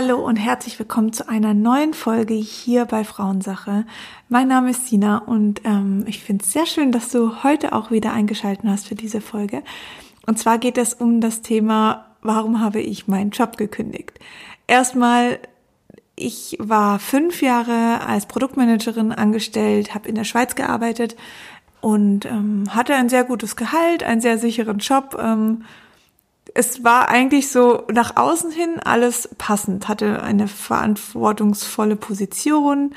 Hallo und herzlich willkommen zu einer neuen Folge hier bei Frauensache. Mein Name ist Sina und ähm, ich finde es sehr schön, dass du heute auch wieder eingeschaltet hast für diese Folge. Und zwar geht es um das Thema, warum habe ich meinen Job gekündigt? Erstmal, ich war fünf Jahre als Produktmanagerin angestellt, habe in der Schweiz gearbeitet und ähm, hatte ein sehr gutes Gehalt, einen sehr sicheren Job. Ähm, es war eigentlich so nach außen hin alles passend, hatte eine verantwortungsvolle Position.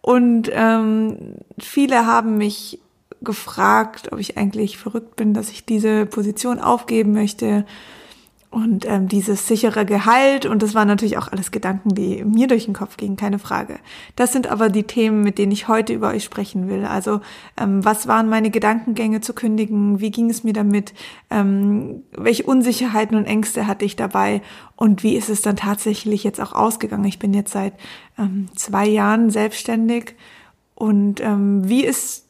Und ähm, viele haben mich gefragt, ob ich eigentlich verrückt bin, dass ich diese Position aufgeben möchte und ähm, dieses sichere Gehalt und das waren natürlich auch alles Gedanken, die mir durch den Kopf gingen, keine Frage. Das sind aber die Themen, mit denen ich heute über euch sprechen will. Also ähm, was waren meine Gedankengänge zu kündigen? Wie ging es mir damit? Ähm, welche Unsicherheiten und Ängste hatte ich dabei? Und wie ist es dann tatsächlich jetzt auch ausgegangen? Ich bin jetzt seit ähm, zwei Jahren selbstständig und ähm, wie ist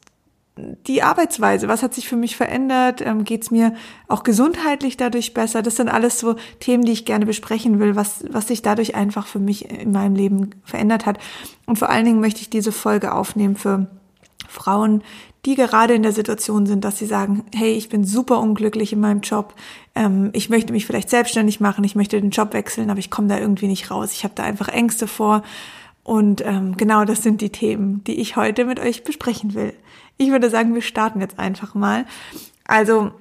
die Arbeitsweise, was hat sich für mich verändert? Ähm, Geht es mir auch gesundheitlich dadurch besser? Das sind alles so Themen, die ich gerne besprechen will, was, was sich dadurch einfach für mich in meinem Leben verändert hat. Und vor allen Dingen möchte ich diese Folge aufnehmen für Frauen, die gerade in der Situation sind, dass sie sagen, hey, ich bin super unglücklich in meinem Job, ähm, ich möchte mich vielleicht selbstständig machen, ich möchte den Job wechseln, aber ich komme da irgendwie nicht raus. Ich habe da einfach Ängste vor. Und ähm, genau das sind die Themen, die ich heute mit euch besprechen will. Ich würde sagen, wir starten jetzt einfach mal. Also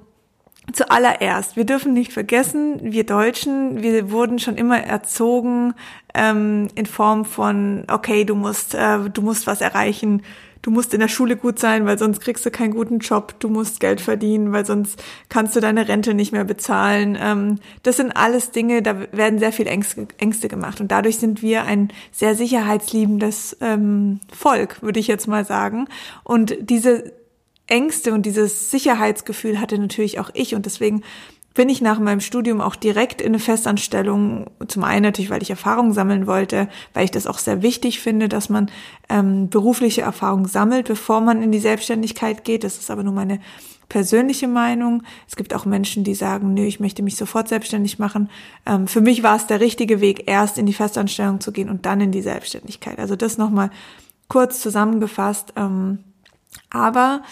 Zuallererst, wir dürfen nicht vergessen, wir Deutschen, wir wurden schon immer erzogen ähm, in Form von, okay, du musst, äh, du musst was erreichen, du musst in der Schule gut sein, weil sonst kriegst du keinen guten Job, du musst Geld verdienen, weil sonst kannst du deine Rente nicht mehr bezahlen. Ähm, das sind alles Dinge, da werden sehr viel Ängste, Ängste gemacht und dadurch sind wir ein sehr sicherheitsliebendes ähm, Volk, würde ich jetzt mal sagen. Und diese Ängste und dieses Sicherheitsgefühl hatte natürlich auch ich und deswegen bin ich nach meinem Studium auch direkt in eine Festanstellung. Zum einen natürlich, weil ich Erfahrung sammeln wollte, weil ich das auch sehr wichtig finde, dass man ähm, berufliche Erfahrung sammelt, bevor man in die Selbstständigkeit geht. Das ist aber nur meine persönliche Meinung. Es gibt auch Menschen, die sagen, nö, ich möchte mich sofort selbstständig machen. Ähm, für mich war es der richtige Weg, erst in die Festanstellung zu gehen und dann in die Selbstständigkeit. Also das nochmal kurz zusammengefasst. Ähm, aber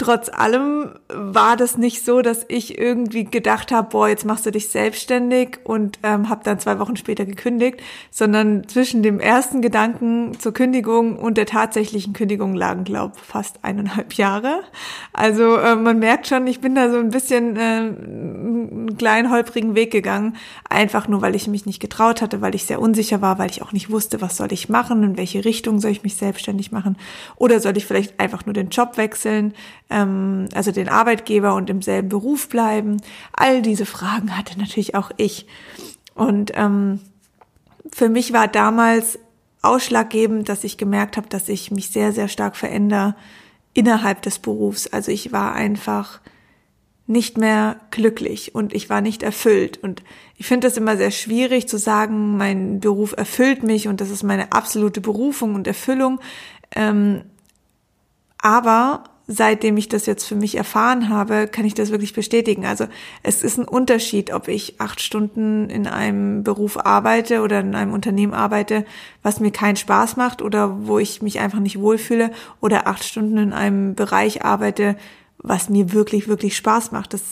trotz allem war das nicht so, dass ich irgendwie gedacht habe, boah, jetzt machst du dich selbstständig und ähm, habe dann zwei Wochen später gekündigt, sondern zwischen dem ersten Gedanken zur Kündigung und der tatsächlichen Kündigung lagen, glaube fast eineinhalb Jahre. Also äh, man merkt schon, ich bin da so ein bisschen äh, einen kleinen holprigen Weg gegangen, einfach nur, weil ich mich nicht getraut hatte, weil ich sehr unsicher war, weil ich auch nicht wusste, was soll ich machen, in welche Richtung soll ich mich selbstständig machen oder soll ich vielleicht einfach nur den Job wechseln ähm, also den Arbeitgeber und im selben Beruf bleiben. All diese Fragen hatte natürlich auch ich. Und ähm, für mich war damals ausschlaggebend, dass ich gemerkt habe, dass ich mich sehr, sehr stark verändere innerhalb des Berufs. Also ich war einfach nicht mehr glücklich und ich war nicht erfüllt. Und ich finde das immer sehr schwierig zu sagen, mein Beruf erfüllt mich und das ist meine absolute Berufung und Erfüllung. Ähm, aber seitdem ich das jetzt für mich erfahren habe, kann ich das wirklich bestätigen. Also es ist ein Unterschied, ob ich acht Stunden in einem Beruf arbeite oder in einem Unternehmen arbeite, was mir keinen Spaß macht oder wo ich mich einfach nicht wohlfühle oder acht Stunden in einem Bereich arbeite, was mir wirklich, wirklich Spaß macht. Das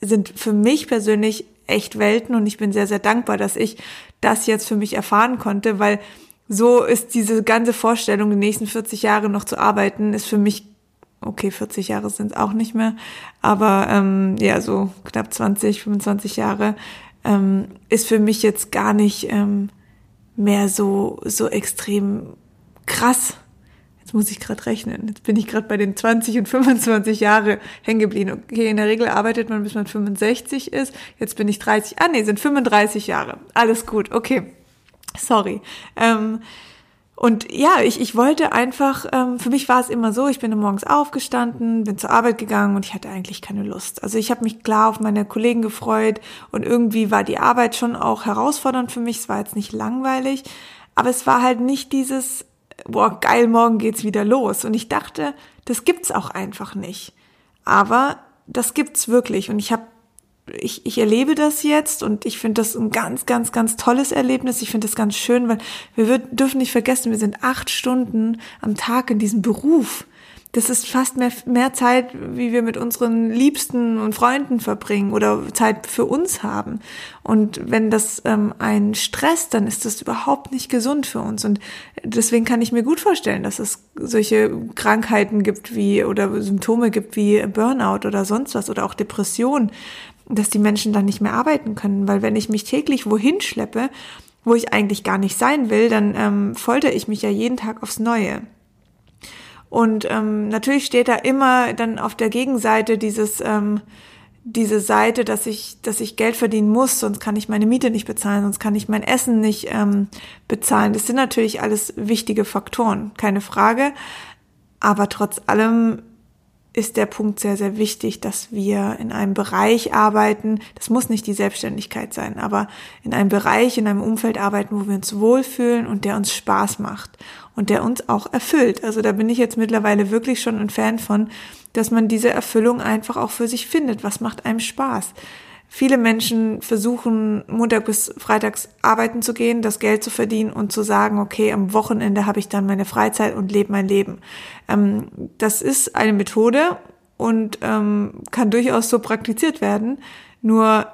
sind für mich persönlich echt Welten und ich bin sehr, sehr dankbar, dass ich das jetzt für mich erfahren konnte, weil so ist diese ganze Vorstellung, die nächsten 40 Jahre noch zu arbeiten, ist für mich okay, 40 Jahre sind es auch nicht mehr, aber ähm, ja, so knapp 20, 25 Jahre ähm, ist für mich jetzt gar nicht ähm, mehr so, so extrem krass. Jetzt muss ich gerade rechnen. Jetzt bin ich gerade bei den 20 und 25 Jahre hängen geblieben. Okay, in der Regel arbeitet man bis man 65 ist. Jetzt bin ich 30. Ah nee, sind 35 Jahre. Alles gut. Okay. Sorry. Ähm, und ja, ich, ich wollte einfach, ähm, für mich war es immer so, ich bin morgens aufgestanden, bin zur Arbeit gegangen und ich hatte eigentlich keine Lust. Also ich habe mich klar auf meine Kollegen gefreut und irgendwie war die Arbeit schon auch herausfordernd für mich. Es war jetzt nicht langweilig, aber es war halt nicht dieses, boah, geil, morgen geht's wieder los. Und ich dachte, das gibt's auch einfach nicht. Aber das gibt's wirklich. Und ich habe ich, ich erlebe das jetzt und ich finde das ein ganz, ganz, ganz tolles Erlebnis. Ich finde das ganz schön, weil wir dürfen nicht vergessen, wir sind acht Stunden am Tag in diesem Beruf das ist fast mehr, mehr Zeit, wie wir mit unseren Liebsten und Freunden verbringen oder Zeit für uns haben. Und wenn das ähm, einen stresst, dann ist das überhaupt nicht gesund für uns. Und deswegen kann ich mir gut vorstellen, dass es solche Krankheiten gibt wie oder Symptome gibt wie Burnout oder sonst was oder auch Depression, dass die Menschen dann nicht mehr arbeiten können. Weil wenn ich mich täglich wohin schleppe, wo ich eigentlich gar nicht sein will, dann ähm, folter ich mich ja jeden Tag aufs Neue. Und ähm, natürlich steht da immer dann auf der Gegenseite dieses ähm, diese Seite, dass ich, dass ich Geld verdienen muss, sonst kann ich meine Miete nicht bezahlen, sonst kann ich mein Essen nicht ähm, bezahlen. Das sind natürlich alles wichtige Faktoren, keine Frage. Aber trotz allem ist der Punkt sehr, sehr wichtig, dass wir in einem Bereich arbeiten, das muss nicht die Selbstständigkeit sein, aber in einem Bereich, in einem Umfeld arbeiten, wo wir uns wohlfühlen und der uns Spaß macht und der uns auch erfüllt. Also da bin ich jetzt mittlerweile wirklich schon ein Fan von, dass man diese Erfüllung einfach auch für sich findet. Was macht einem Spaß? Viele Menschen versuchen, Montag bis Freitags arbeiten zu gehen, das Geld zu verdienen und zu sagen, okay, am Wochenende habe ich dann meine Freizeit und lebe mein Leben. Ähm, das ist eine Methode und ähm, kann durchaus so praktiziert werden. Nur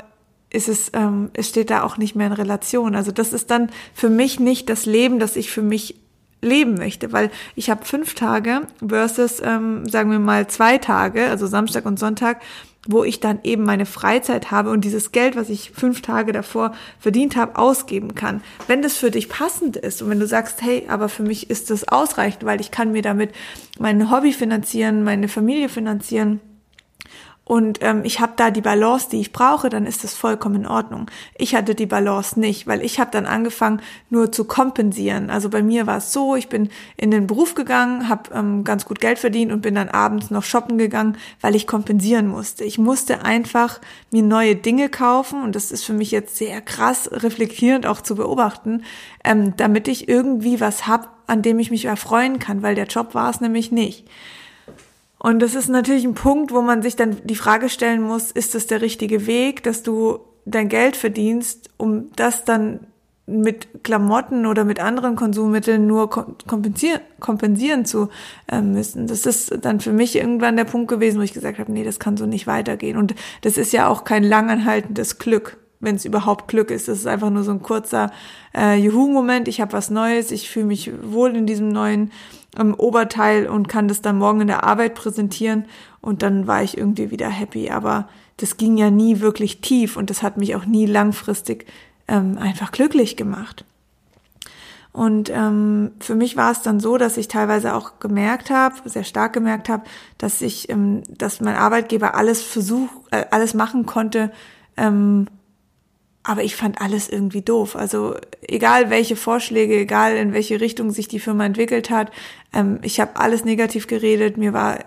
ist es, ähm, es steht da auch nicht mehr in Relation. Also das ist dann für mich nicht das Leben, das ich für mich leben möchte, weil ich habe fünf Tage versus, ähm, sagen wir mal, zwei Tage, also Samstag und Sonntag, wo ich dann eben meine Freizeit habe und dieses Geld, was ich fünf Tage davor verdient habe, ausgeben kann. Wenn das für dich passend ist und wenn du sagst, hey, aber für mich ist das ausreichend, weil ich kann mir damit mein Hobby finanzieren, meine Familie finanzieren, und ähm, ich habe da die Balance, die ich brauche, dann ist das vollkommen in Ordnung. Ich hatte die Balance nicht, weil ich habe dann angefangen, nur zu kompensieren. Also bei mir war es so, ich bin in den Beruf gegangen, habe ähm, ganz gut Geld verdient und bin dann abends noch shoppen gegangen, weil ich kompensieren musste. Ich musste einfach mir neue Dinge kaufen und das ist für mich jetzt sehr krass reflektierend auch zu beobachten, ähm, damit ich irgendwie was hab, an dem ich mich erfreuen kann, weil der Job war es nämlich nicht. Und das ist natürlich ein Punkt, wo man sich dann die Frage stellen muss, ist das der richtige Weg, dass du dein Geld verdienst, um das dann mit Klamotten oder mit anderen Konsummitteln nur kompensieren, kompensieren zu äh, müssen. Das ist dann für mich irgendwann der Punkt gewesen, wo ich gesagt habe, nee, das kann so nicht weitergehen. Und das ist ja auch kein langanhaltendes Glück, wenn es überhaupt Glück ist. Das ist einfach nur so ein kurzer äh, Juhu-Moment. Ich habe was Neues, ich fühle mich wohl in diesem neuen im Oberteil und kann das dann morgen in der Arbeit präsentieren und dann war ich irgendwie wieder happy. Aber das ging ja nie wirklich tief und das hat mich auch nie langfristig ähm, einfach glücklich gemacht. Und ähm, für mich war es dann so, dass ich teilweise auch gemerkt habe, sehr stark gemerkt habe, dass ich, ähm, dass mein Arbeitgeber alles versuch, äh, alles machen konnte, ähm, aber ich fand alles irgendwie doof. Also egal welche Vorschläge, egal in welche Richtung sich die Firma entwickelt hat, ähm, ich habe alles negativ geredet. Mir war,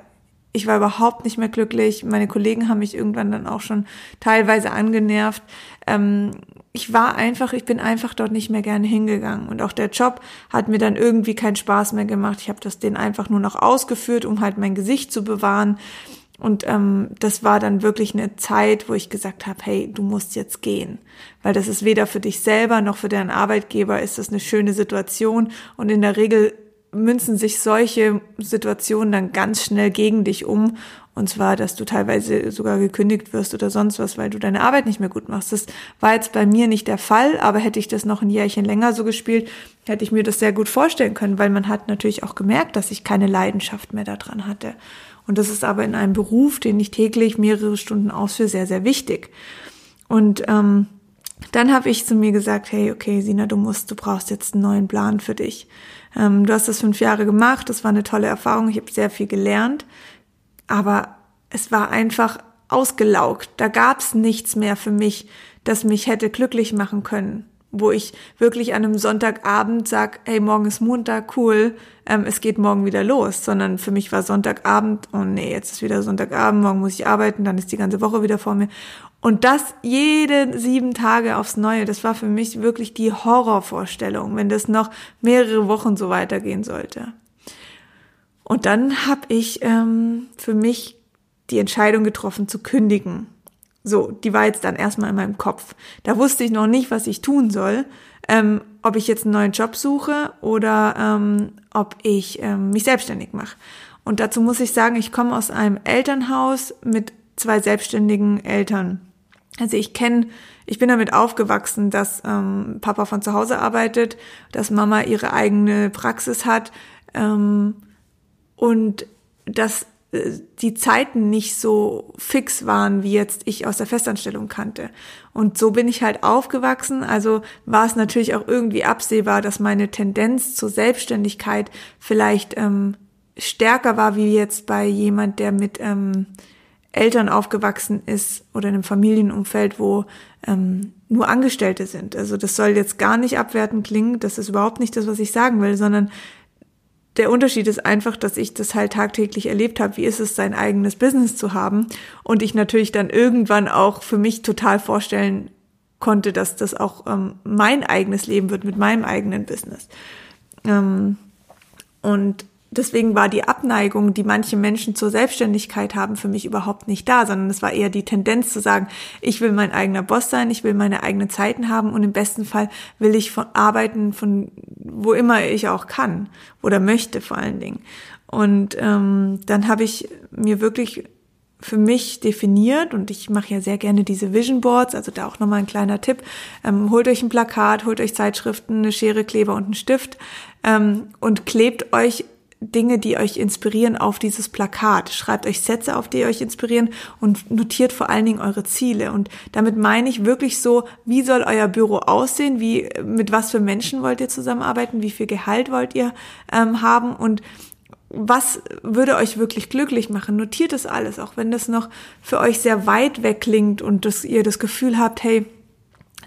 ich war überhaupt nicht mehr glücklich. Meine Kollegen haben mich irgendwann dann auch schon teilweise angenervt. Ähm, ich war einfach, ich bin einfach dort nicht mehr gerne hingegangen. Und auch der Job hat mir dann irgendwie keinen Spaß mehr gemacht. Ich habe das den einfach nur noch ausgeführt, um halt mein Gesicht zu bewahren. Und ähm, das war dann wirklich eine Zeit, wo ich gesagt habe, hey, du musst jetzt gehen, weil das ist weder für dich selber noch für deinen Arbeitgeber ist das eine schöne Situation und in der Regel münzen sich solche Situationen dann ganz schnell gegen dich um und zwar, dass du teilweise sogar gekündigt wirst oder sonst was, weil du deine Arbeit nicht mehr gut machst. Das war jetzt bei mir nicht der Fall, aber hätte ich das noch ein Jährchen länger so gespielt, hätte ich mir das sehr gut vorstellen können, weil man hat natürlich auch gemerkt, dass ich keine Leidenschaft mehr daran hatte. Und das ist aber in einem Beruf, den ich täglich mehrere Stunden ausführe, sehr, sehr wichtig. Und ähm, dann habe ich zu mir gesagt, hey, okay, Sina, du musst, du brauchst jetzt einen neuen Plan für dich. Ähm, du hast das fünf Jahre gemacht, das war eine tolle Erfahrung, ich habe sehr viel gelernt, aber es war einfach ausgelaugt. Da gab es nichts mehr für mich, das mich hätte glücklich machen können wo ich wirklich an einem Sonntagabend sag, hey, morgen ist Montag, cool, ähm, es geht morgen wieder los, sondern für mich war Sonntagabend, oh nee, jetzt ist wieder Sonntagabend, morgen muss ich arbeiten, dann ist die ganze Woche wieder vor mir. Und das jede sieben Tage aufs Neue, das war für mich wirklich die Horrorvorstellung, wenn das noch mehrere Wochen so weitergehen sollte. Und dann habe ich ähm, für mich die Entscheidung getroffen zu kündigen So, die war jetzt dann erstmal in meinem Kopf. Da wusste ich noch nicht, was ich tun soll, ähm, ob ich jetzt einen neuen Job suche oder ähm, ob ich ähm, mich selbstständig mache. Und dazu muss ich sagen, ich komme aus einem Elternhaus mit zwei selbstständigen Eltern. Also ich kenne, ich bin damit aufgewachsen, dass ähm, Papa von zu Hause arbeitet, dass Mama ihre eigene Praxis hat ähm, und dass die Zeiten nicht so fix waren, wie jetzt ich aus der Festanstellung kannte. Und so bin ich halt aufgewachsen. Also war es natürlich auch irgendwie absehbar, dass meine Tendenz zur Selbstständigkeit vielleicht ähm, stärker war, wie jetzt bei jemand, der mit ähm, Eltern aufgewachsen ist oder in einem Familienumfeld, wo ähm, nur Angestellte sind. Also das soll jetzt gar nicht abwertend klingen, das ist überhaupt nicht das, was ich sagen will, sondern der Unterschied ist einfach, dass ich das halt tagtäglich erlebt habe, wie ist es, sein eigenes Business zu haben. Und ich natürlich dann irgendwann auch für mich total vorstellen konnte, dass das auch ähm, mein eigenes Leben wird mit meinem eigenen Business. Ähm, und deswegen war die Abneigung, die manche Menschen zur Selbstständigkeit haben, für mich überhaupt nicht da, sondern es war eher die Tendenz zu sagen, ich will mein eigener Boss sein, ich will meine eigenen Zeiten haben und im besten Fall will ich von arbeiten von wo immer ich auch kann oder möchte vor allen Dingen. Und ähm, dann habe ich mir wirklich für mich definiert und ich mache ja sehr gerne diese Vision Boards, also da auch nochmal ein kleiner Tipp. Ähm, holt euch ein Plakat, holt euch Zeitschriften, eine Schere, Kleber und einen Stift ähm, und klebt euch Dinge, die euch inspirieren, auf dieses Plakat. Schreibt euch Sätze auf, die euch inspirieren und notiert vor allen Dingen eure Ziele. Und damit meine ich wirklich so, wie soll euer Büro aussehen? Wie, mit was für Menschen wollt ihr zusammenarbeiten? Wie viel Gehalt wollt ihr ähm, haben? Und was würde euch wirklich glücklich machen? Notiert das alles, auch wenn das noch für euch sehr weit weg klingt und dass ihr das Gefühl habt, hey,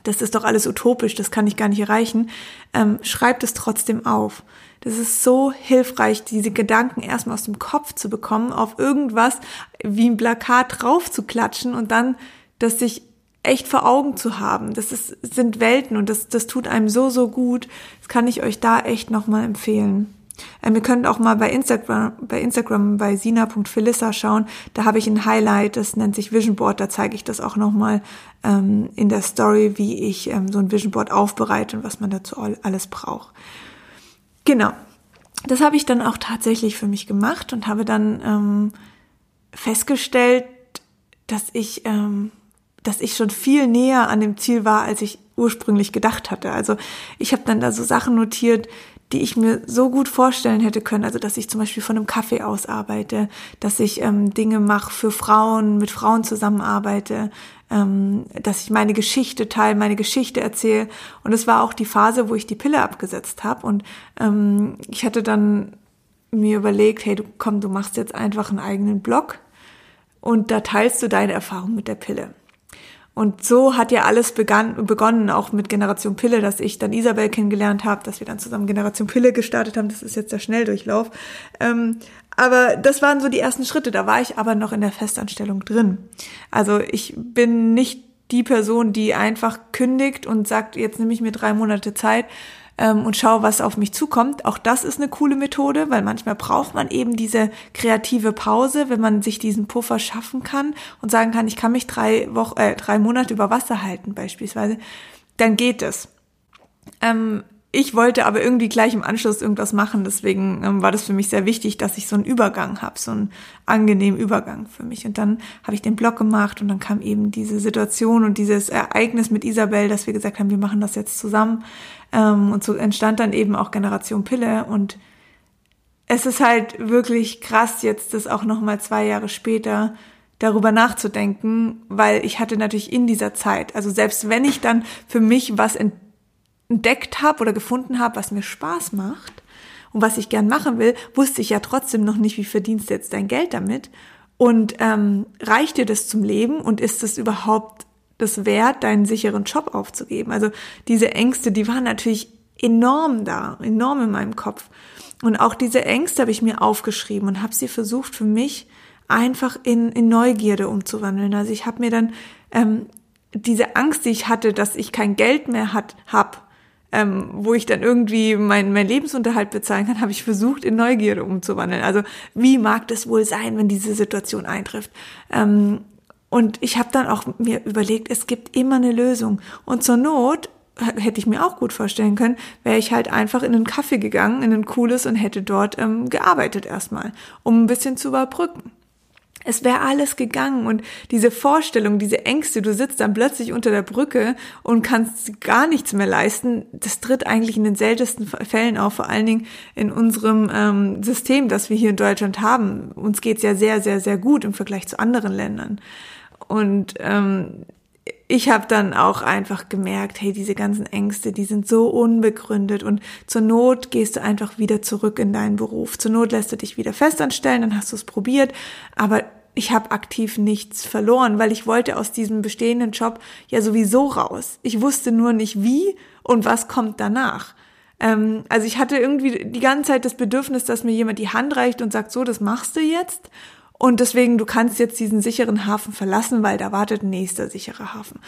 das ist doch alles utopisch, das kann ich gar nicht erreichen. Ähm, schreibt es trotzdem auf. Das ist so hilfreich, diese Gedanken erstmal aus dem Kopf zu bekommen, auf irgendwas wie ein Plakat drauf zu klatschen und dann das sich echt vor Augen zu haben. Das ist, sind Welten und das, das tut einem so, so gut. Das kann ich euch da echt nochmal empfehlen. Ähm, ihr könnt auch mal bei Instagram, bei Instagram bei sina.philissa schauen. Da habe ich ein Highlight, das nennt sich Vision Board. Da zeige ich das auch nochmal ähm, in der Story, wie ich ähm, so ein Vision Board aufbereite und was man dazu alles braucht. Genau. Das habe ich dann auch tatsächlich für mich gemacht und habe dann ähm, festgestellt, dass ich, ähm, dass ich schon viel näher an dem Ziel war, als ich ursprünglich gedacht hatte. Also ich habe dann da so Sachen notiert, die ich mir so gut vorstellen hätte können. Also dass ich zum Beispiel von einem Kaffee aus arbeite, dass ich ähm, Dinge mache für Frauen, mit Frauen zusammenarbeite, ähm, dass ich meine Geschichte teile, meine Geschichte erzähle. Und es war auch die Phase, wo ich die Pille abgesetzt habe. Und ähm, ich hatte dann mir überlegt, hey, du komm, du machst jetzt einfach einen eigenen Blog und da teilst du deine Erfahrung mit der Pille. Und so hat ja alles begann, begonnen, auch mit Generation Pille, dass ich dann Isabel kennengelernt habe, dass wir dann zusammen Generation Pille gestartet haben. Das ist jetzt der Schnelldurchlauf. Ähm, aber das waren so die ersten Schritte. Da war ich aber noch in der Festanstellung drin. Also ich bin nicht die Person, die einfach kündigt und sagt, jetzt nehme ich mir drei Monate Zeit, ähm, und schaue, was auf mich zukommt. Auch das ist eine coole Methode, weil manchmal braucht man eben diese kreative Pause, wenn man sich diesen Puffer schaffen kann und sagen kann, ich kann mich drei Wochen, äh, drei Monate über Wasser halten beispielsweise, dann geht es. Ähm, ich wollte aber irgendwie gleich im Anschluss irgendwas machen, deswegen ähm, war das für mich sehr wichtig, dass ich so einen Übergang habe, so einen angenehmen Übergang für mich. Und dann habe ich den Blog gemacht und dann kam eben diese Situation und dieses Ereignis mit Isabel, dass wir gesagt haben, wir machen das jetzt zusammen. Ähm, und so entstand dann eben auch Generation Pille. Und es ist halt wirklich krass, jetzt das auch nochmal zwei Jahre später darüber nachzudenken, weil ich hatte natürlich in dieser Zeit, also selbst wenn ich dann für mich was entdeckt habe oder gefunden habe, was mir Spaß macht und was ich gern machen will, wusste ich ja trotzdem noch nicht, wie verdienst du jetzt dein Geld damit? Und ähm, reicht dir das zum Leben? Und ist es überhaupt das wert, deinen sicheren Job aufzugeben. Also diese Ängste, die waren natürlich enorm da, enorm in meinem Kopf. Und auch diese Ängste habe ich mir aufgeschrieben und habe sie versucht für mich einfach in, in Neugierde umzuwandeln. Also ich habe mir dann ähm, diese Angst, die ich hatte, dass ich kein Geld mehr hat, hab, ähm, wo ich dann irgendwie mein, mein Lebensunterhalt bezahlen kann, habe ich versucht, in Neugierde umzuwandeln. Also wie mag das wohl sein, wenn diese Situation eintrifft? Ähm, Und ich habe dann auch mir überlegt, es gibt immer eine Lösung. Und zur Not hätte ich mir auch gut vorstellen können, wäre ich halt einfach in einen Kaffee gegangen, in ein cooles und hätte dort ähm, gearbeitet erstmal, um ein bisschen zu überbrücken. Es wäre alles gegangen und diese Vorstellung, diese Ängste, du sitzt dann plötzlich unter der Brücke und kannst gar nichts mehr leisten, das tritt eigentlich in den seltensten Fällen auf, vor allen Dingen in unserem ähm, System, das wir hier in Deutschland haben. Uns geht's ja sehr, sehr, sehr gut im Vergleich zu anderen Ländern. Und ähm, ich habe dann auch einfach gemerkt, hey, diese ganzen Ängste, die sind so unbegründet und zur Not gehst du einfach wieder zurück in deinen Beruf. Zur Not lässt du dich wieder festanstellen, dann hast du es probiert, aber ich habe aktiv nichts verloren, weil ich wollte aus diesem bestehenden Job ja sowieso raus. Ich wusste nur nicht wie und was kommt danach. Ähm, also ich hatte irgendwie die ganze Zeit das Bedürfnis, dass mir jemand die Hand reicht und sagt, so, das machst du jetzt. Und deswegen, du kannst jetzt diesen sicheren Hafen verlassen, weil da wartet ein nächster sicherer Hafen.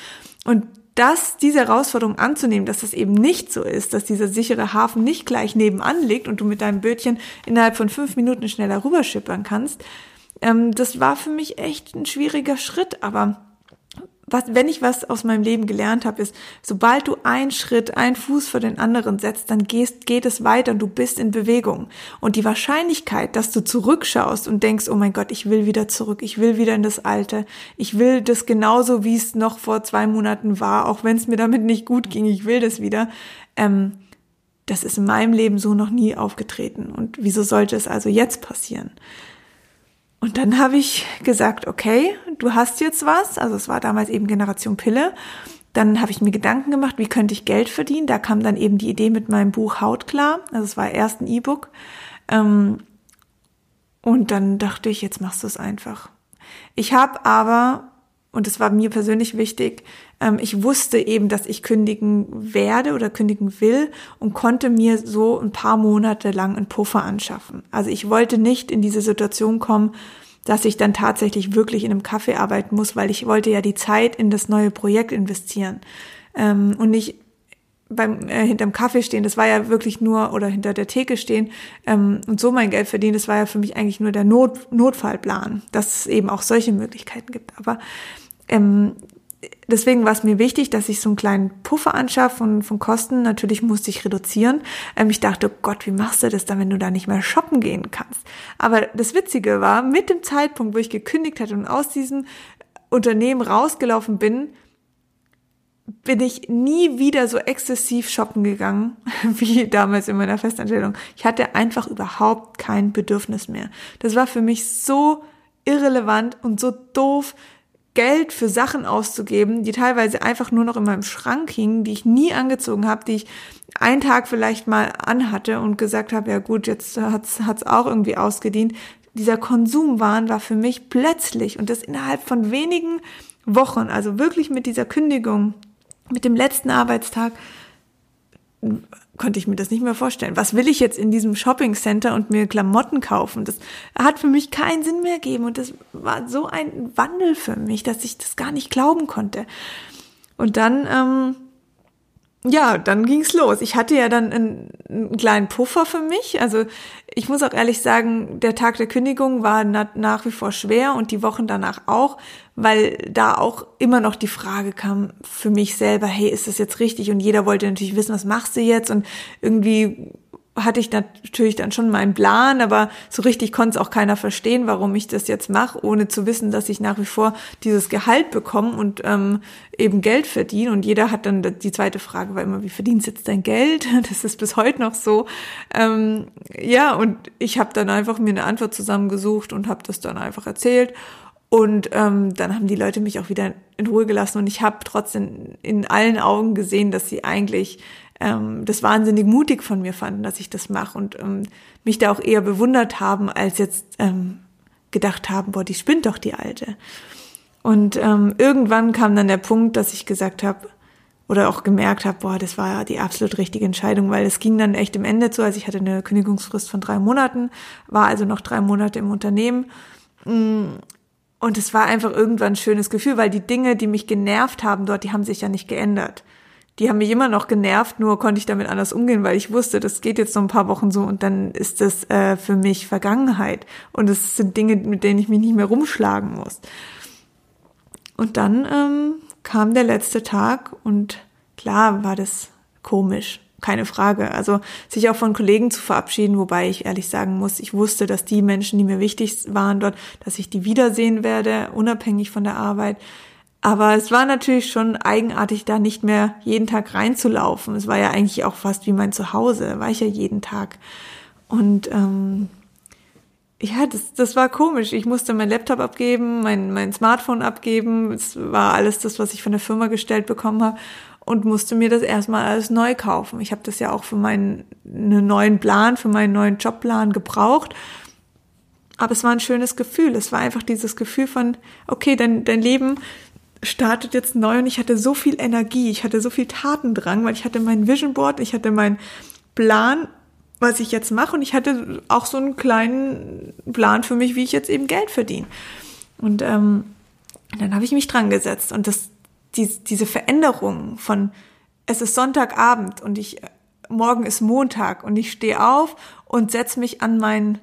Und das, diese Herausforderung anzunehmen, dass das eben nicht so ist, dass dieser sichere Hafen nicht gleich nebenan liegt und du mit deinem Bötchen innerhalb von fünf Minuten schneller rüberschippern kannst, ähm, das war für mich echt ein schwieriger Schritt, aber was, wenn ich was aus meinem Leben gelernt habe, ist, sobald du einen Schritt, einen Fuß vor den anderen setzt, dann gehst, geht es weiter und du bist in Bewegung. Und die Wahrscheinlichkeit, dass du zurückschaust und denkst, oh mein Gott, ich will wieder zurück, ich will wieder in das Alte, ich will das genauso, wie es noch vor zwei Monaten war, auch wenn es mir damit nicht gut ging, ich will das wieder, ähm, das ist in meinem Leben so noch nie aufgetreten. Und wieso sollte es also jetzt passieren? Und dann habe ich gesagt, okay, du hast jetzt was. Also es war damals eben Generation Pille. Dann habe ich mir Gedanken gemacht, wie könnte ich Geld verdienen. Da kam dann eben die Idee mit meinem Buch Haut klar. Also es war erst ein E-Book. Ähm, und dann dachte ich, jetzt machst du es einfach. Ich habe aber, und es war mir persönlich wichtig, ähm, ich wusste eben, dass ich kündigen werde oder kündigen will und konnte mir so ein paar Monate lang einen Puffer anschaffen. Also ich wollte nicht in diese Situation kommen, dass ich dann tatsächlich wirklich in einem Kaffee arbeiten muss, weil ich wollte ja die Zeit in das neue Projekt investieren ähm, und nicht beim äh, hinterm Kaffee stehen. Das war ja wirklich nur oder hinter der Theke stehen ähm, und so mein Geld verdienen. Das war ja für mich eigentlich nur der Not, Notfallplan, dass es eben auch solche Möglichkeiten gibt. Aber ähm, deswegen war es mir wichtig, dass ich so einen kleinen Puffer anschaffe von, von Kosten. Natürlich musste ich reduzieren. Ähm, ich dachte, oh Gott, wie machst du das dann, wenn du da nicht mehr shoppen gehen kannst? Aber das Witzige war, mit dem Zeitpunkt, wo ich gekündigt hatte und aus diesem Unternehmen rausgelaufen bin, bin ich nie wieder so exzessiv shoppen gegangen wie damals in meiner Festanstellung. Ich hatte einfach überhaupt kein Bedürfnis mehr. Das war für mich so irrelevant und so doof, Geld für Sachen auszugeben, die teilweise einfach nur noch in meinem Schrank hingen, die ich nie angezogen habe, die ich einen Tag vielleicht mal anhatte und gesagt habe, ja gut, jetzt hat's hat's auch irgendwie ausgedient. Dieser Konsumwahn war für mich plötzlich und das innerhalb von wenigen Wochen, also wirklich mit dieser Kündigung, mit dem letzten Arbeitstag, konnte ich mir das nicht mehr vorstellen. Was will ich jetzt in diesem Shopping Center und mir Klamotten kaufen? Das hat für mich keinen Sinn mehr gegeben und das war so ein Wandel für mich, dass ich das gar nicht glauben konnte. Und dann ähm, ja, dann ging's los. Ich hatte ja dann einen, einen, kleinen Puffer für mich. Also ich muss auch ehrlich sagen, der Tag der Kündigung war na, nach wie vor schwer und die Wochen danach auch, weil da auch immer noch die Frage kam für mich selber, hey, ist das jetzt richtig? Und jeder wollte natürlich wissen, was machst du jetzt? Und irgendwie hatte ich natürlich dann schon meinen Plan, aber so richtig konnte es auch keiner verstehen, warum ich das jetzt mache, ohne zu wissen, dass ich nach wie vor dieses Gehalt bekomme und ähm, eben Geld verdiene. Und jeder hat dann die zweite Frage war immer, wie verdienst du jetzt dein Geld? Das ist bis heute noch so. Ähm, ja, und ich habe dann einfach mir eine Antwort zusammengesucht und habe das dann einfach erzählt. Und ähm, dann haben die Leute mich auch wieder in Ruhe gelassen und ich habe trotzdem in allen Augen gesehen, dass sie eigentlich ähm, das wahnsinnig mutig von mir fanden, dass ich das mache und ähm, mich da auch eher bewundert haben, als jetzt ähm, gedacht haben, boah, die spinnt doch die Alte. Und ähm, irgendwann kam dann der Punkt, dass ich gesagt habe, oder auch gemerkt habe, boah, das war ja die absolut richtige Entscheidung, weil es ging dann echt im Ende zu. Also ich hatte eine Kündigungsfrist von drei Monaten, war also noch drei Monate im Unternehmen. Mm, und es war einfach irgendwann ein schönes Gefühl, weil die Dinge, die mich genervt haben dort, die haben sich ja nicht geändert die haben mich immer noch genervt, nur konnte ich damit anders umgehen, weil ich wusste, das geht jetzt noch ein paar Wochen so und dann ist das äh, für mich Vergangenheit. Und es sind Dinge, mit denen ich mich nicht mehr rumschlagen muss. Und dann ähm, kam der letzte Tag und klar war das komisch, keine Frage. Also sich auch von Kollegen zu verabschieden, wobei ich ehrlich sagen muss, ich wusste, dass die Menschen, die mir wichtig waren dort, dass ich die wiedersehen werde, unabhängig von der Arbeit. Aber es war natürlich schon eigenartig, da nicht mehr jeden Tag reinzulaufen. Es war ja eigentlich auch fast wie mein Zuhause, war ich ja jeden Tag. Und ähm, ja, das, das war komisch. Ich musste mein Laptop abgeben, mein, mein Smartphone abgeben. Es war alles das, was ich von der Firma gestellt bekommen habe und musste mir das erstmal alles neu kaufen. Ich habe das ja auch für meinen einen neuen Plan, für meinen neuen Jobplan gebraucht. Aber es war ein schönes Gefühl. Es war einfach dieses Gefühl von, okay, dein, dein Leben startet jetzt neu und ich hatte so viel Energie, ich hatte so viel Tatendrang, weil ich hatte mein Vision Board, ich hatte meinen Plan was ich jetzt mache und ich hatte auch so einen kleinen Plan für mich, wie ich jetzt eben Geld verdiene. Und ähm, dann habe ich mich dran gesetzt und das, die, diese Veränderung von es ist Sonntagabend und ich morgen ist Montag und ich stehe auf und setze mich an mein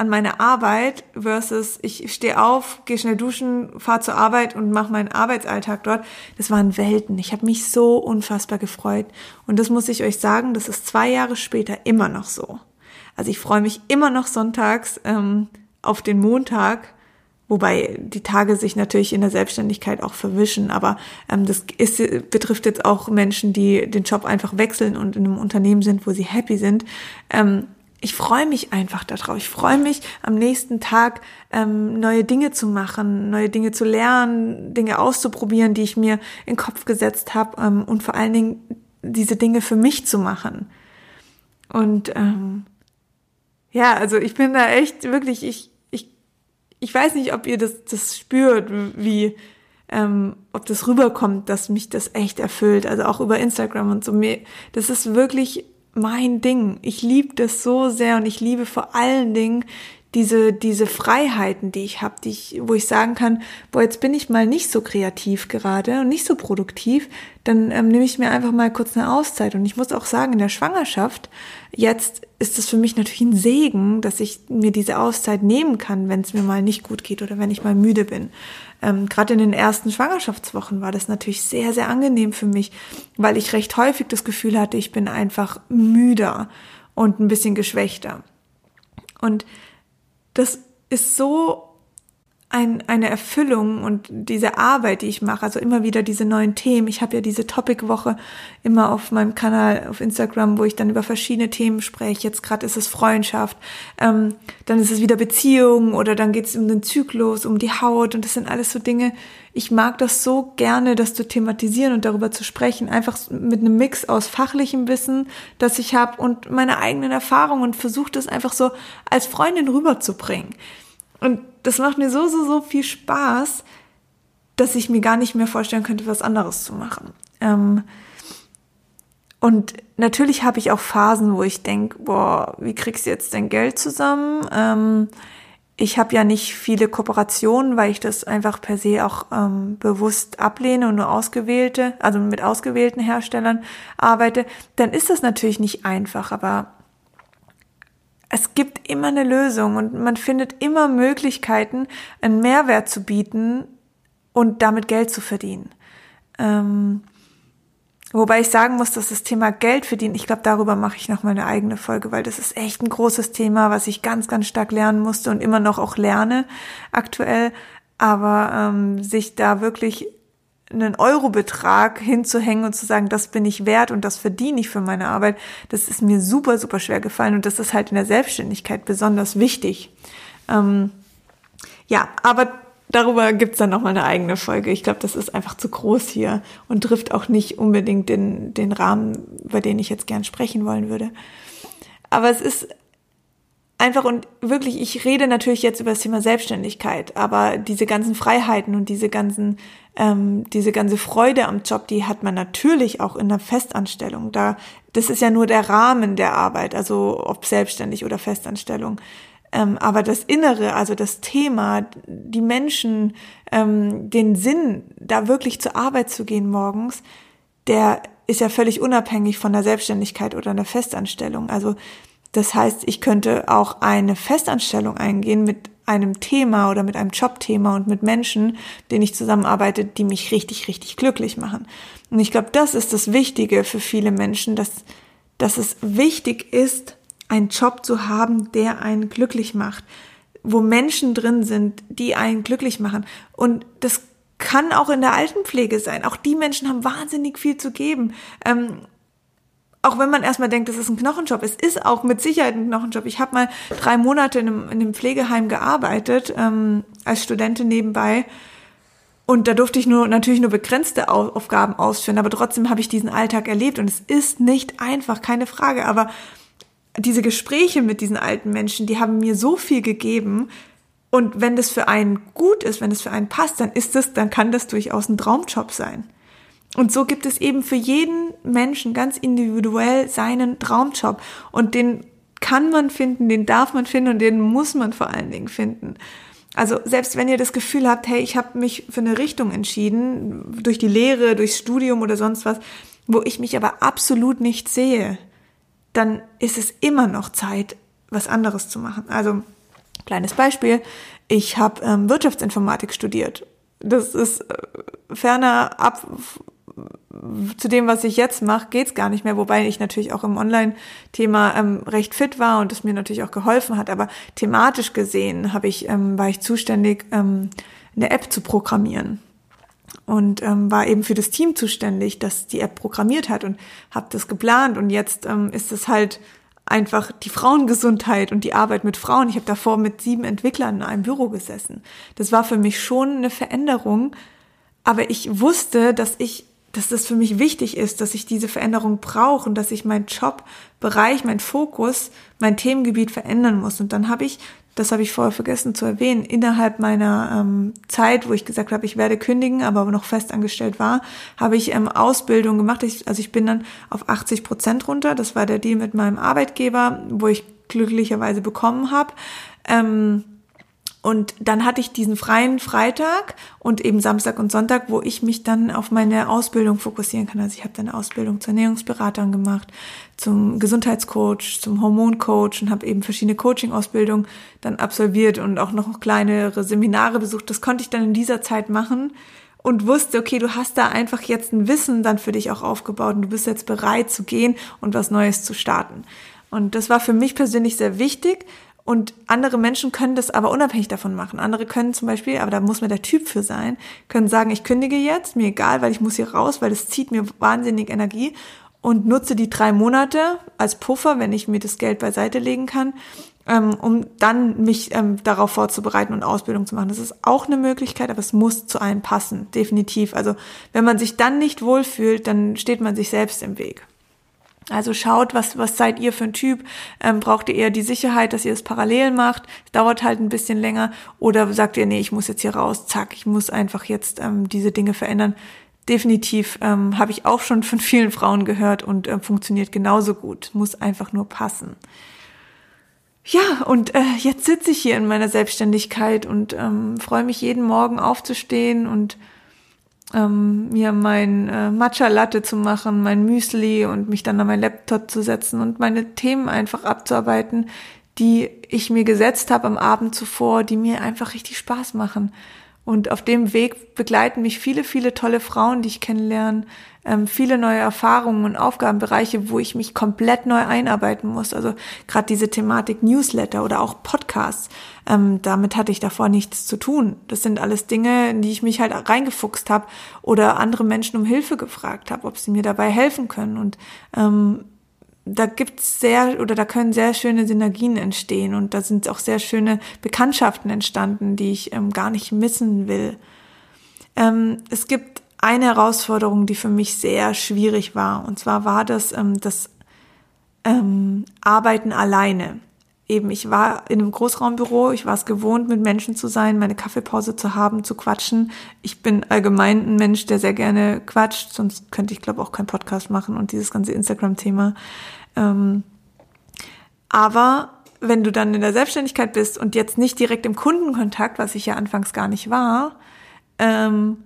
an meine Arbeit versus ich stehe auf, gehe schnell duschen, fahre zur Arbeit und mache meinen Arbeitsalltag dort. Das waren Welten. Ich habe mich so unfassbar gefreut. Und das muss ich euch sagen, das ist zwei Jahre später immer noch so. Also ich freue mich immer noch sonntags ähm, auf den Montag, wobei die Tage sich natürlich in der Selbstständigkeit auch verwischen, aber ähm, das ist, betrifft jetzt auch Menschen, die den Job einfach wechseln und in einem Unternehmen sind, wo sie happy sind. Ähm, ich freue mich einfach darauf. Ich freue mich am nächsten Tag ähm, neue Dinge zu machen, neue Dinge zu lernen, Dinge auszuprobieren, die ich mir in den Kopf gesetzt habe ähm, und vor allen Dingen diese Dinge für mich zu machen. Und ähm, ja, also ich bin da echt wirklich, ich, ich, ich weiß nicht, ob ihr das, das spürt, wie, ähm, ob das rüberkommt, dass mich das echt erfüllt. Also auch über Instagram und so. Mir, das ist wirklich mein Ding. Ich liebe das so sehr und ich liebe vor allen Dingen diese diese Freiheiten, die ich habe, die ich, wo ich sagen kann, boah, jetzt bin ich mal nicht so kreativ gerade und nicht so produktiv, dann ähm, nehme ich mir einfach mal kurz eine Auszeit. Und ich muss auch sagen, in der Schwangerschaft jetzt ist es für mich natürlich ein Segen, dass ich mir diese Auszeit nehmen kann, wenn es mir mal nicht gut geht oder wenn ich mal müde bin. Ähm, Gerade in den ersten Schwangerschaftswochen war das natürlich sehr, sehr angenehm für mich, weil ich recht häufig das Gefühl hatte, ich bin einfach müder und ein bisschen geschwächter. Und das ist so ein, eine Erfüllung und diese Arbeit, die ich mache, also immer wieder diese neuen Themen. Ich habe ja diese Topic-Woche immer auf meinem Kanal auf Instagram, wo ich dann über verschiedene Themen spreche. Jetzt gerade ist es Freundschaft, ähm, dann ist es wieder Beziehung oder dann geht es um den Zyklus, um die Haut und das sind alles so Dinge. Ich mag das so gerne, das zu thematisieren und darüber zu sprechen, einfach mit einem Mix aus fachlichem Wissen, das ich habe und meiner eigenen Erfahrung und versuche das einfach so als Freundin rüberzubringen. Und das macht mir so, so, so viel Spaß, dass ich mir gar nicht mehr vorstellen könnte, was anderes zu machen. Ähm, und natürlich habe ich auch Phasen, wo ich denke, boah, wie kriegst du jetzt dein Geld zusammen? Ähm, ich habe ja nicht viele Kooperationen, weil ich das einfach per se auch ähm, bewusst ablehne und nur ausgewählte, also mit ausgewählten Herstellern arbeite, dann ist das natürlich nicht einfach, aber es gibt immer eine Lösung und man findet immer Möglichkeiten, einen Mehrwert zu bieten und damit Geld zu verdienen. Ähm, wobei ich sagen muss, dass das Thema Geld verdienen, ich glaube, darüber mache ich noch mal eine eigene Folge, weil das ist echt ein großes Thema, was ich ganz, ganz stark lernen musste und immer noch auch lerne aktuell. Aber ähm, sich da wirklich einen Eurobetrag hinzuhängen und zu sagen, das bin ich wert und das verdiene ich für meine Arbeit, das ist mir super, super schwer gefallen und das ist halt in der Selbstständigkeit besonders wichtig. Ähm, ja, aber darüber gibt's dann nochmal eine eigene Folge. Ich glaube, das ist einfach zu groß hier und trifft auch nicht unbedingt den, den Rahmen, über den ich jetzt gern sprechen wollen würde. Aber es ist einfach und wirklich, ich rede natürlich jetzt über das Thema Selbstständigkeit, aber diese ganzen Freiheiten und diese ganzen, ähm, diese ganze Freude am Job, die hat man natürlich auch in der Festanstellung. Da, das ist ja nur der Rahmen der Arbeit, also ob selbstständig oder Festanstellung. Ähm, aber das Innere, also das Thema, die Menschen, ähm, den Sinn, da wirklich zur Arbeit zu gehen morgens, der ist ja völlig unabhängig von der Selbstständigkeit oder einer Festanstellung. Also das heißt, ich könnte auch eine Festanstellung eingehen mit einem Thema oder mit einem Jobthema und mit Menschen, denen ich zusammenarbeite, die mich richtig, richtig glücklich machen. Und ich glaube, das ist das Wichtige für viele Menschen, dass, dass es wichtig ist, einen Job zu haben, der einen glücklich macht, wo Menschen drin sind, die einen glücklich machen. Und das kann auch in der Altenpflege sein. Auch die Menschen haben wahnsinnig viel zu geben. Ähm, auch wenn man erstmal denkt, das ist ein Knochenjob, es ist auch mit Sicherheit ein Knochenjob. Ich habe mal drei Monate in einem, in einem Pflegeheim gearbeitet, ähm, als Studentin nebenbei. Und da durfte ich nur natürlich nur begrenzte Aufgaben ausführen, aber trotzdem habe ich diesen Alltag erlebt und es ist nicht einfach, keine Frage. Aber diese Gespräche mit diesen alten Menschen, die haben mir so viel gegeben. Und wenn das für einen gut ist, wenn es für einen passt, dann ist das, dann kann das durchaus ein Traumjob sein. Und so gibt es eben für jeden Menschen ganz individuell seinen Traumjob. Und den kann man finden, den darf man finden und den muss man vor allen Dingen finden. Also selbst wenn ihr das Gefühl habt, hey, ich habe mich für eine Richtung entschieden, durch die Lehre, durchs Studium oder sonst was, wo ich mich aber absolut nicht sehe, dann ist es immer noch Zeit, was anderes zu machen. Also kleines Beispiel, ich habe ähm, Wirtschaftsinformatik studiert. Das ist äh, ferner ab zu dem, was ich jetzt mache, geht's gar nicht mehr, wobei ich natürlich auch im Online-Thema ähm, recht fit war und es mir natürlich auch geholfen hat. Aber thematisch gesehen habe ich, ähm, war ich zuständig, ähm, eine App zu programmieren und ähm, war eben für das Team zuständig, das die App programmiert hat und habe das geplant und jetzt ähm, ist es halt einfach die Frauengesundheit und die Arbeit mit Frauen. Ich habe davor mit sieben Entwicklern in einem Büro gesessen. Das war für mich schon eine Veränderung, aber ich wusste, dass ich dass das für mich wichtig ist, dass ich diese Veränderung brauche und dass ich meinen Jobbereich, mein Fokus, mein Themengebiet verändern muss. Und dann habe ich, das habe ich vorher vergessen zu erwähnen, innerhalb meiner ähm, Zeit, wo ich gesagt habe, ich werde kündigen, aber noch festangestellt war, habe ich ähm, Ausbildung gemacht. Ich, also ich bin dann auf 80 Prozent runter. Das war der Deal mit meinem Arbeitgeber, wo ich glücklicherweise bekommen habe. Ähm, und dann hatte ich diesen freien Freitag und eben Samstag und Sonntag, wo ich mich dann auf meine Ausbildung fokussieren kann. Also ich habe dann eine Ausbildung zur Ernährungsberaterin gemacht, zum Gesundheitscoach, zum Hormoncoach und habe eben verschiedene Coaching-Ausbildungen dann absolviert und auch noch kleinere Seminare besucht. Das konnte ich dann in dieser Zeit machen und wusste, okay, du hast da einfach jetzt ein Wissen dann für dich auch aufgebaut und du bist jetzt bereit zu gehen und was Neues zu starten. Und das war für mich persönlich sehr wichtig, und andere Menschen können das aber unabhängig davon machen. Andere können zum Beispiel, aber da muss man der Typ für sein, können sagen, ich kündige jetzt, mir egal, weil ich muss hier raus, weil das zieht mir wahnsinnig Energie und nutze die drei Monate als Puffer, wenn ich mir das Geld beiseite legen kann, ähm, um dann mich ähm, darauf vorzubereiten und Ausbildung zu machen. Das ist auch eine Möglichkeit, aber es muss zu einem passen, definitiv. Also wenn man sich dann nicht wohlfühlt, dann steht man sich selbst im Weg. Also schaut, was, was seid ihr für ein Typ? Ähm, braucht ihr eher die Sicherheit, dass ihr es parallel macht? Dauert halt ein bisschen länger. Oder sagt ihr, nee, ich muss jetzt hier raus, zack, ich muss einfach jetzt ähm, diese Dinge verändern. Definitiv ähm, habe ich auch schon von vielen Frauen gehört und äh, funktioniert genauso gut. Muss einfach nur passen. Ja, und äh, jetzt sitze ich hier in meiner Selbstständigkeit und ähm, freue mich jeden Morgen aufzustehen und ähm, mir mein äh, Matcha Latte zu machen, mein Müsli und mich dann an mein Laptop zu setzen und meine Themen einfach abzuarbeiten, die ich mir gesetzt habe am Abend zuvor, die mir einfach richtig Spaß machen. Und auf dem Weg begleiten mich viele, viele tolle Frauen, die ich kennenlerne, ähm, viele neue Erfahrungen und Aufgabenbereiche, wo ich mich komplett neu einarbeiten muss. Also gerade diese Thematik Newsletter oder auch Podcasts, ähm, damit hatte ich davor nichts zu tun. Das sind alles Dinge, in die ich mich halt reingefuchst habe oder andere Menschen um Hilfe gefragt habe, ob sie mir dabei helfen können. Und ähm, da gibt's sehr oder da können sehr schöne Synergien entstehen und da sind auch sehr schöne Bekanntschaften entstanden, die ich ähm, gar nicht missen will. Ähm, es gibt eine Herausforderung, die für mich sehr schwierig war und zwar war das ähm, das ähm, Arbeiten alleine. Eben, ich war in einem Großraumbüro, ich war es gewohnt, mit Menschen zu sein, meine Kaffeepause zu haben, zu quatschen. Ich bin allgemein ein Mensch, der sehr gerne quatscht, sonst könnte ich, glaube auch keinen Podcast machen und dieses ganze Instagram-Thema. Ähm, aber wenn du dann in der Selbstständigkeit bist und jetzt nicht direkt im Kundenkontakt, was ich ja anfangs gar nicht war, ähm,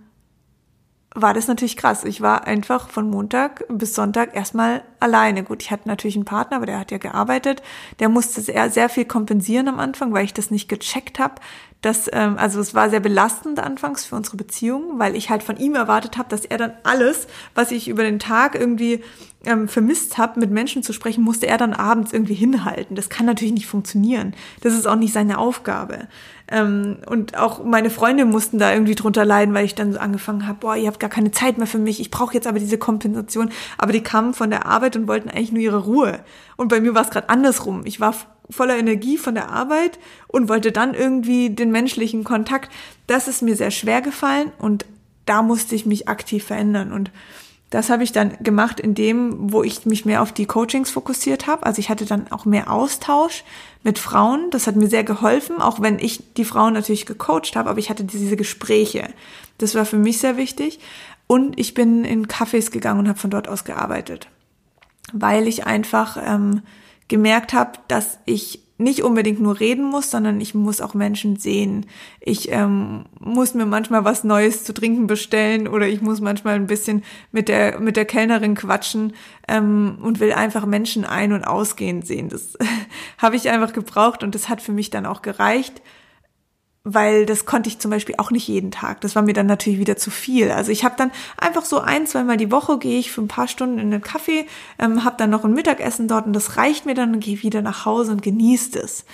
war das natürlich krass. Ich war einfach von Montag bis Sonntag erstmal alleine. Gut, ich hatte natürlich einen Partner, aber der hat ja gearbeitet. Der musste sehr, sehr viel kompensieren am Anfang, weil ich das nicht gecheckt habe. Das, ähm, also es war sehr belastend anfangs für unsere Beziehung, weil ich halt von ihm erwartet habe, dass er dann alles, was ich über den Tag irgendwie ähm, vermisst habe, mit Menschen zu sprechen, musste er dann abends irgendwie hinhalten. Das kann natürlich nicht funktionieren. Das ist auch nicht seine Aufgabe. Ähm, und auch meine Freunde mussten da irgendwie drunter leiden, weil ich dann so angefangen habe, boah, ihr habt gar keine Zeit mehr für mich, ich brauche jetzt aber diese Kompensation. Aber die kamen von der Arbeit und wollten eigentlich nur ihre Ruhe. Und bei mir war es gerade andersrum. Ich war voller Energie von der Arbeit und wollte dann irgendwie den menschlichen Kontakt. Das ist mir sehr schwer gefallen und da musste ich mich aktiv verändern. Und das habe ich dann gemacht in dem, wo ich mich mehr auf die Coachings fokussiert habe. Also ich hatte dann auch mehr Austausch mit Frauen. Das hat mir sehr geholfen, auch wenn ich die Frauen natürlich gecoacht habe, aber ich hatte diese Gespräche. Das war für mich sehr wichtig. Und ich bin in Cafés gegangen und habe von dort aus gearbeitet, weil ich einfach ähm, gemerkt habe, dass ich nicht unbedingt nur reden muss, sondern ich muss auch Menschen sehen. Ich ähm, muss mir manchmal was Neues zu trinken bestellen oder ich muss manchmal ein bisschen mit der mit der Kellnerin quatschen ähm, und will einfach Menschen ein- und ausgehen sehen. Das habe ich einfach gebraucht und das hat für mich dann auch gereicht weil das konnte ich zum Beispiel auch nicht jeden Tag. Das war mir dann natürlich wieder zu viel. Also ich habe dann einfach so ein, zweimal die Woche gehe ich für ein paar Stunden in den Kaffee, ähm, habe dann noch ein Mittagessen dort und das reicht mir dann und gehe wieder nach Hause und genieße es.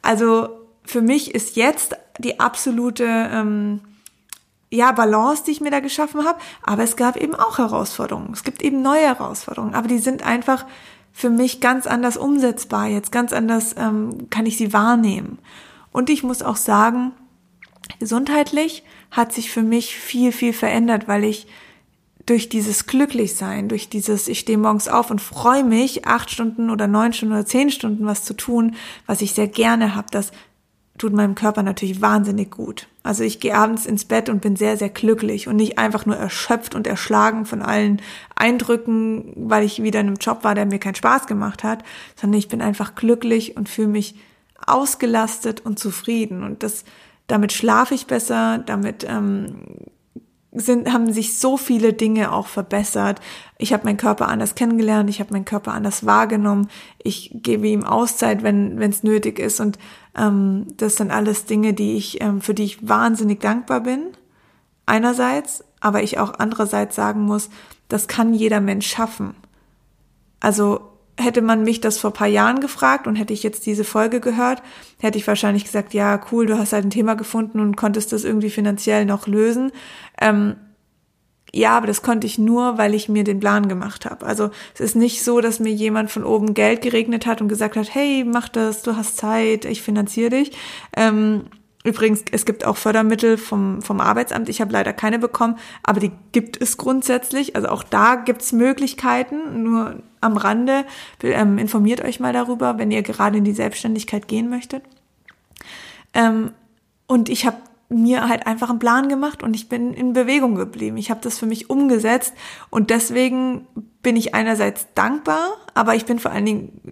Also für mich ist jetzt die absolute ähm, ja, Balance, die ich mir da geschaffen habe, aber es gab eben auch Herausforderungen. Es gibt eben neue Herausforderungen, aber die sind einfach für mich ganz anders umsetzbar. Jetzt ganz anders ähm, kann ich sie wahrnehmen. Und ich muss auch sagen, gesundheitlich hat sich für mich viel, viel verändert, weil ich durch dieses Glücklichsein, durch dieses, ich stehe morgens auf und freue mich, acht Stunden oder neun Stunden oder zehn Stunden was zu tun, was ich sehr gerne habe, das tut meinem Körper natürlich wahnsinnig gut. Also ich gehe abends ins Bett und bin sehr, sehr glücklich und nicht einfach nur erschöpft und erschlagen von allen Eindrücken, weil ich wieder in einem Job war, der mir keinen Spaß gemacht hat, sondern ich bin einfach glücklich und fühle mich ausgelastet und zufrieden. Und das, damit schlafe ich besser, damit ähm, sind, haben sich so viele Dinge auch verbessert. Ich habe meinen Körper anders kennengelernt, ich habe meinen Körper anders wahrgenommen, ich gebe ihm Auszeit, wenn es nötig ist. Und ähm, das sind alles Dinge, die ich, ähm, für die ich wahnsinnig dankbar bin. Einerseits, aber ich auch andererseits sagen muss, das kann jeder Mensch schaffen. Also hätte man mich das vor paar Jahren gefragt und hätte ich jetzt diese Folge gehört, hätte ich wahrscheinlich gesagt, ja, cool, du hast halt ein Thema gefunden und konntest das irgendwie finanziell noch lösen. Ähm, ja, aber das konnte ich nur, weil ich mir den Plan gemacht habe. Also es ist nicht so, dass mir jemand von oben Geld geregnet hat und gesagt hat, hey, mach das, du hast Zeit, ich finanziere dich. Ähm, Übrigens, es gibt auch Fördermittel vom, vom Arbeitsamt. Ich habe leider keine bekommen, aber die gibt es grundsätzlich. Also auch da gibt es Möglichkeiten. Nur am Rande ähm, informiert euch mal darüber, wenn ihr gerade in die Selbstständigkeit gehen möchtet. Ähm, und ich habe mir halt einfach einen Plan gemacht und ich bin in Bewegung geblieben. Ich habe das für mich umgesetzt und deswegen bin ich einerseits dankbar, aber ich bin vor allen Dingen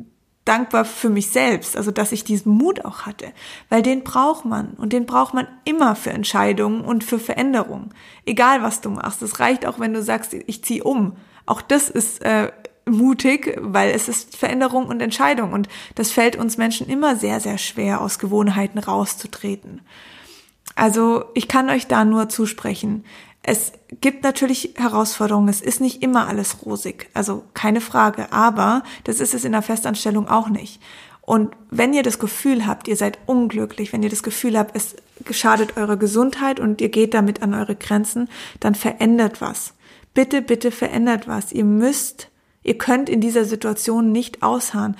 dankbar für mich selbst, also dass ich diesen Mut auch hatte, weil den braucht man und den braucht man immer für Entscheidungen und für Veränderungen, egal was du machst. Es reicht auch, wenn du sagst, ich ziehe um. Auch das ist äh, mutig, weil es ist Veränderung und Entscheidung und das fällt uns Menschen immer sehr, sehr schwer, aus Gewohnheiten rauszutreten. Also ich kann euch da nur zusprechen. Es gibt natürlich Herausforderungen. Es ist nicht immer alles rosig. Also keine Frage. Aber das ist es in der Festanstellung auch nicht. Und wenn ihr das Gefühl habt, ihr seid unglücklich, wenn ihr das Gefühl habt, es geschadet eurer Gesundheit und ihr geht damit an eure Grenzen, dann verändert was. Bitte, bitte verändert was. Ihr müsst, ihr könnt in dieser Situation nicht ausharren.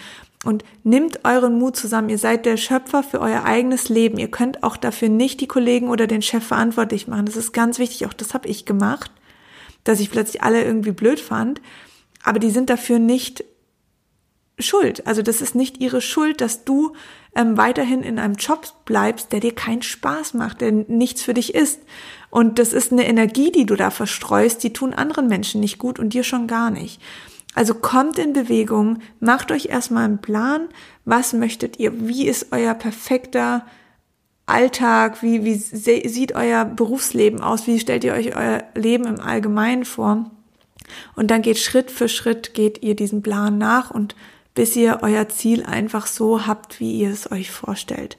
Und nimmt euren Mut zusammen. Ihr seid der Schöpfer für euer eigenes Leben. Ihr könnt auch dafür nicht die Kollegen oder den Chef verantwortlich machen. Das ist ganz wichtig. Auch das habe ich gemacht, dass ich plötzlich alle irgendwie blöd fand. Aber die sind dafür nicht schuld. Also das ist nicht ihre Schuld, dass du ähm, weiterhin in einem Job bleibst, der dir keinen Spaß macht, der nichts für dich ist. Und das ist eine Energie, die du da verstreust, die tun anderen Menschen nicht gut und dir schon gar nicht. Also kommt in Bewegung, macht euch erstmal einen Plan, was möchtet ihr, wie ist euer perfekter Alltag, wie, wie sieht euer Berufsleben aus, wie stellt ihr euch euer Leben im Allgemeinen vor. Und dann geht Schritt für Schritt, geht ihr diesen Plan nach und bis ihr euer Ziel einfach so habt, wie ihr es euch vorstellt.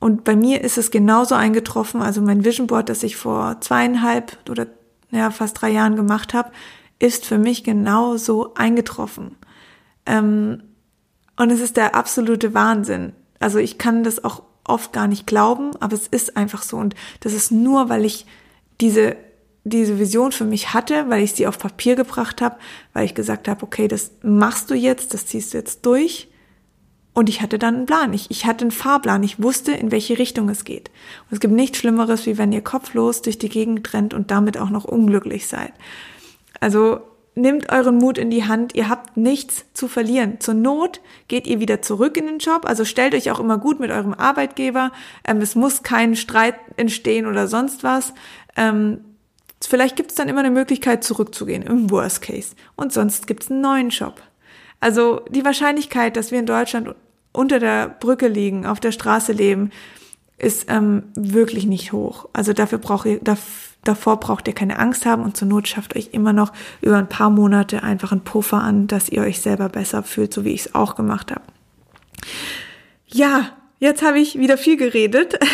Und bei mir ist es genauso eingetroffen. Also mein Vision Board, das ich vor zweieinhalb oder ja, fast drei Jahren gemacht habe, ist für mich genauso eingetroffen. Ähm, und es ist der absolute Wahnsinn. Also ich kann das auch oft gar nicht glauben, aber es ist einfach so. Und das ist nur, weil ich diese, diese Vision für mich hatte, weil ich sie auf Papier gebracht habe, weil ich gesagt habe, okay, das machst du jetzt, das ziehst du jetzt durch. Und ich hatte dann einen Plan. Ich, ich hatte einen Fahrplan. Ich wusste, in welche Richtung es geht. Und es gibt nichts Schlimmeres, wie wenn ihr kopflos durch die Gegend rennt und damit auch noch unglücklich seid. Also nehmt euren Mut in die Hand. Ihr habt nichts zu verlieren. Zur Not geht ihr wieder zurück in den Job. Also stellt euch auch immer gut mit eurem Arbeitgeber. Ähm, es muss kein Streit entstehen oder sonst was. Ähm, vielleicht gibt es dann immer eine Möglichkeit, zurückzugehen, im Worst Case. Und sonst gibt es einen neuen Job. Also die Wahrscheinlichkeit, dass wir in Deutschland unter der Brücke liegen, auf der Straße leben, ist ähm, wirklich nicht hoch. Also dafür braucht ihr, davor braucht ihr keine Angst haben und zur Not schafft euch immer noch über ein paar Monate einfach einen Puffer an, dass ihr euch selber besser fühlt, so wie ich es auch gemacht habe. Ja, Jetzt habe ich wieder viel geredet.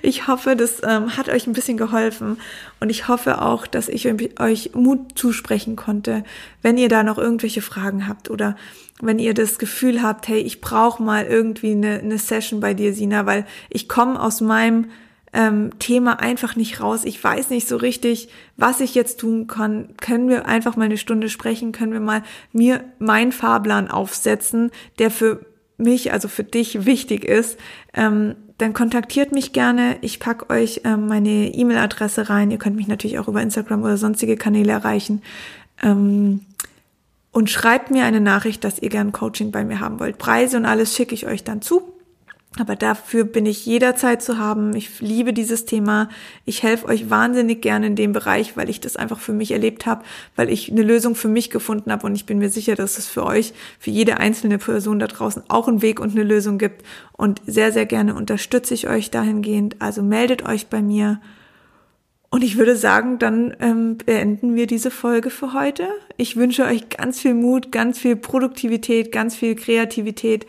Ich hoffe, das ähm, hat euch ein bisschen geholfen und ich hoffe auch, dass ich euch Mut zusprechen konnte, wenn ihr da noch irgendwelche Fragen habt oder wenn ihr das Gefühl habt, hey, ich brauche mal irgendwie eine, eine Session bei dir, Sina, weil ich komme aus meinem ähm, Thema einfach nicht raus. Ich weiß nicht so richtig, was ich jetzt tun kann. Können wir einfach mal eine Stunde sprechen? Können wir mal mir meinen Fahrplan aufsetzen, der für mich, also für dich wichtig ist, ähm, dann kontaktiert mich gerne. Ich pack euch ähm, meine E-Mail-Adresse rein. Ihr könnt mich natürlich auch über Instagram oder sonstige Kanäle erreichen. Ähm, und schreibt mir eine Nachricht, dass ihr gern Coaching bei mir haben wollt. Preise und alles schicke ich euch dann zu. Aber dafür bin ich jederzeit zu haben. Ich liebe dieses Thema. Ich helfe euch wahnsinnig gerne in dem Bereich, weil ich das einfach für mich erlebt habe, weil ich eine Lösung für mich gefunden habe und ich bin mir sicher, dass es für euch, für jede einzelne Person da draußen auch einen Weg und eine Lösung gibt. Und sehr, sehr gerne unterstütze ich euch dahingehend. Also meldet euch bei mir. Und ich würde sagen, dann ähm, beenden wir diese Folge für heute. Ich wünsche euch ganz viel Mut, ganz viel Produktivität, ganz viel Kreativität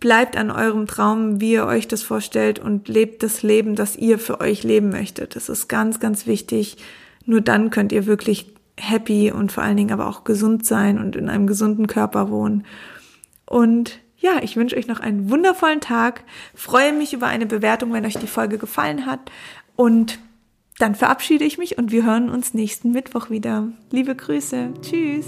Bleibt an eurem Traum, wie ihr euch das vorstellt und lebt das Leben, das ihr für euch leben möchtet. Das ist ganz, ganz wichtig. Nur dann könnt ihr wirklich happy und vor allen Dingen aber auch gesund sein und in einem gesunden Körper wohnen. Und ja, ich wünsche euch noch einen wundervollen Tag. Freue mich über eine Bewertung, wenn euch die Folge gefallen hat. Und dann verabschiede ich mich und wir hören uns nächsten Mittwoch wieder. Liebe Grüße. Tschüss.